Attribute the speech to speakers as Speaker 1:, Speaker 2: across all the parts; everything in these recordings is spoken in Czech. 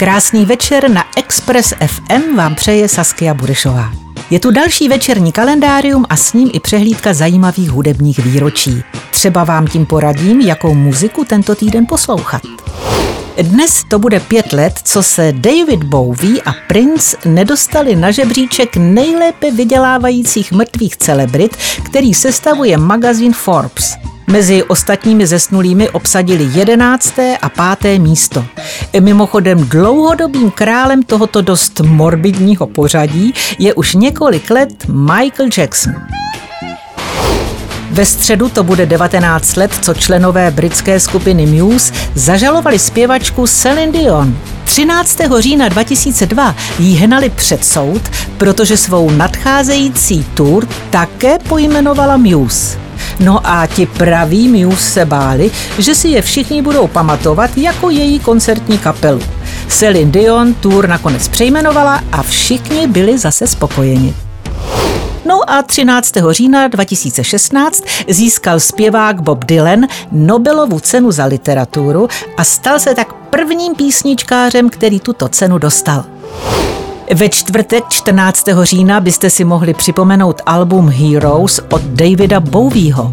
Speaker 1: Krásný večer na Express FM vám přeje Saskia Burešová. Je tu další večerní kalendárium a s ním i přehlídka zajímavých hudebních výročí. Třeba vám tím poradím, jakou muziku tento týden poslouchat. Dnes to bude pět let, co se David Bowie a Prince nedostali na žebříček nejlépe vydělávajících mrtvých celebrit, který sestavuje magazín Forbes. Mezi ostatními zesnulými obsadili jedenácté a páté místo. Mimochodem dlouhodobým králem tohoto dost morbidního pořadí je už několik let Michael Jackson. Ve středu to bude 19 let, co členové britské skupiny Muse zažalovali zpěvačku Celine Dion. 13. října 2002 jí hnali před soud, protože svou nadcházející tour také pojmenovala Muse. No a ti praví Muse se báli, že si je všichni budou pamatovat jako její koncertní kapelu. Celine Dion tour nakonec přejmenovala a všichni byli zase spokojeni. No a 13. října 2016 získal zpěvák Bob Dylan Nobelovu cenu za literaturu a stal se tak prvním písničkářem, který tuto cenu dostal. Ve čtvrtek 14. října byste si mohli připomenout album Heroes od Davida Bowieho.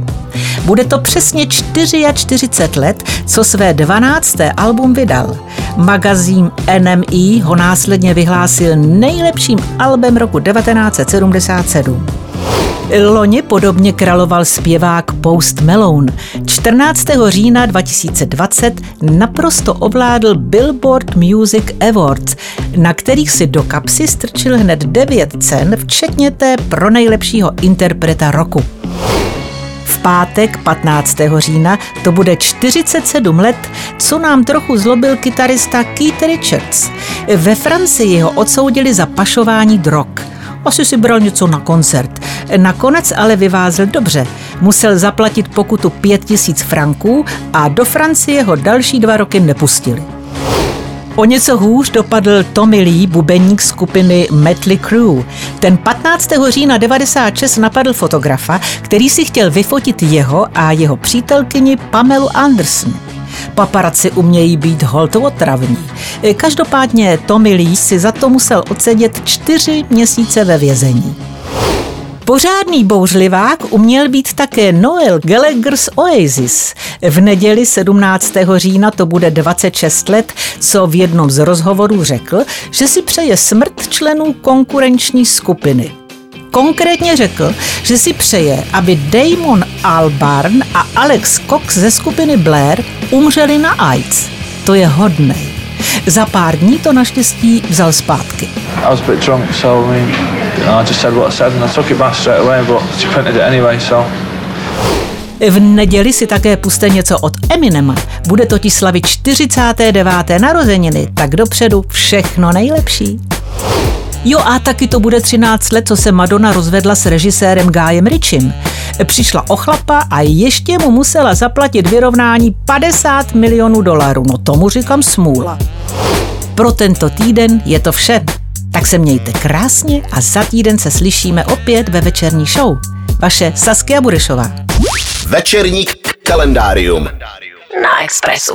Speaker 1: Bude to přesně 44 let, co své 12. album vydal. Magazín NME ho následně vyhlásil nejlepším albem roku 1977. Loni podobně královal zpěvák Post Malone. 14. října 2020 naprosto ovládl Billboard Music Awards, na kterých si do kapsy strčil hned devět cen, včetně té pro nejlepšího interpreta roku. V pátek 15. října to bude 47 let, co nám trochu zlobil kytarista Keith Richards. Ve Francii ho odsoudili za pašování drog. Asi si bral něco na koncert. Nakonec ale vyvázl dobře. Musel zaplatit pokutu 5000 franků a do Francie ho další dva roky nepustili. O něco hůř dopadl Tommy Lee, bubeník skupiny Metley Crew. Ten 15. října 96 napadl fotografa, který si chtěl vyfotit jeho a jeho přítelkyni Pamelu Anderson. Paparaci umějí být holtotravní. Každopádně Tommy Lee si za to musel odsedět čtyři měsíce ve vězení. Pořádný bouřlivák uměl být také Noel Gallagher z Oasis. V neděli 17. října to bude 26 let, co v jednom z rozhovorů řekl, že si přeje smrt členů konkurenční skupiny. Konkrétně řekl, že si přeje, aby Damon Albarn a Alex Cox ze skupiny Blair umřeli na AIDS. To je hodnej. Za pár dní to naštěstí vzal zpátky. Drunk, so I mean, you know, away, anyway, so v neděli si také puste něco od Eminema. Bude totiž slavit 49. narozeniny, tak dopředu všechno nejlepší. Jo a taky to bude 13 let, co se Madonna rozvedla s režisérem Gájem Richim. Přišla o chlapa a ještě mu musela zaplatit vyrovnání 50 milionů dolarů. No tomu říkám smůla. Pro tento týden je to vše. Tak se mějte krásně a za týden se slyšíme opět ve večerní show. Vaše Saskia Burešová.
Speaker 2: Večerní kalendárium na Expressu.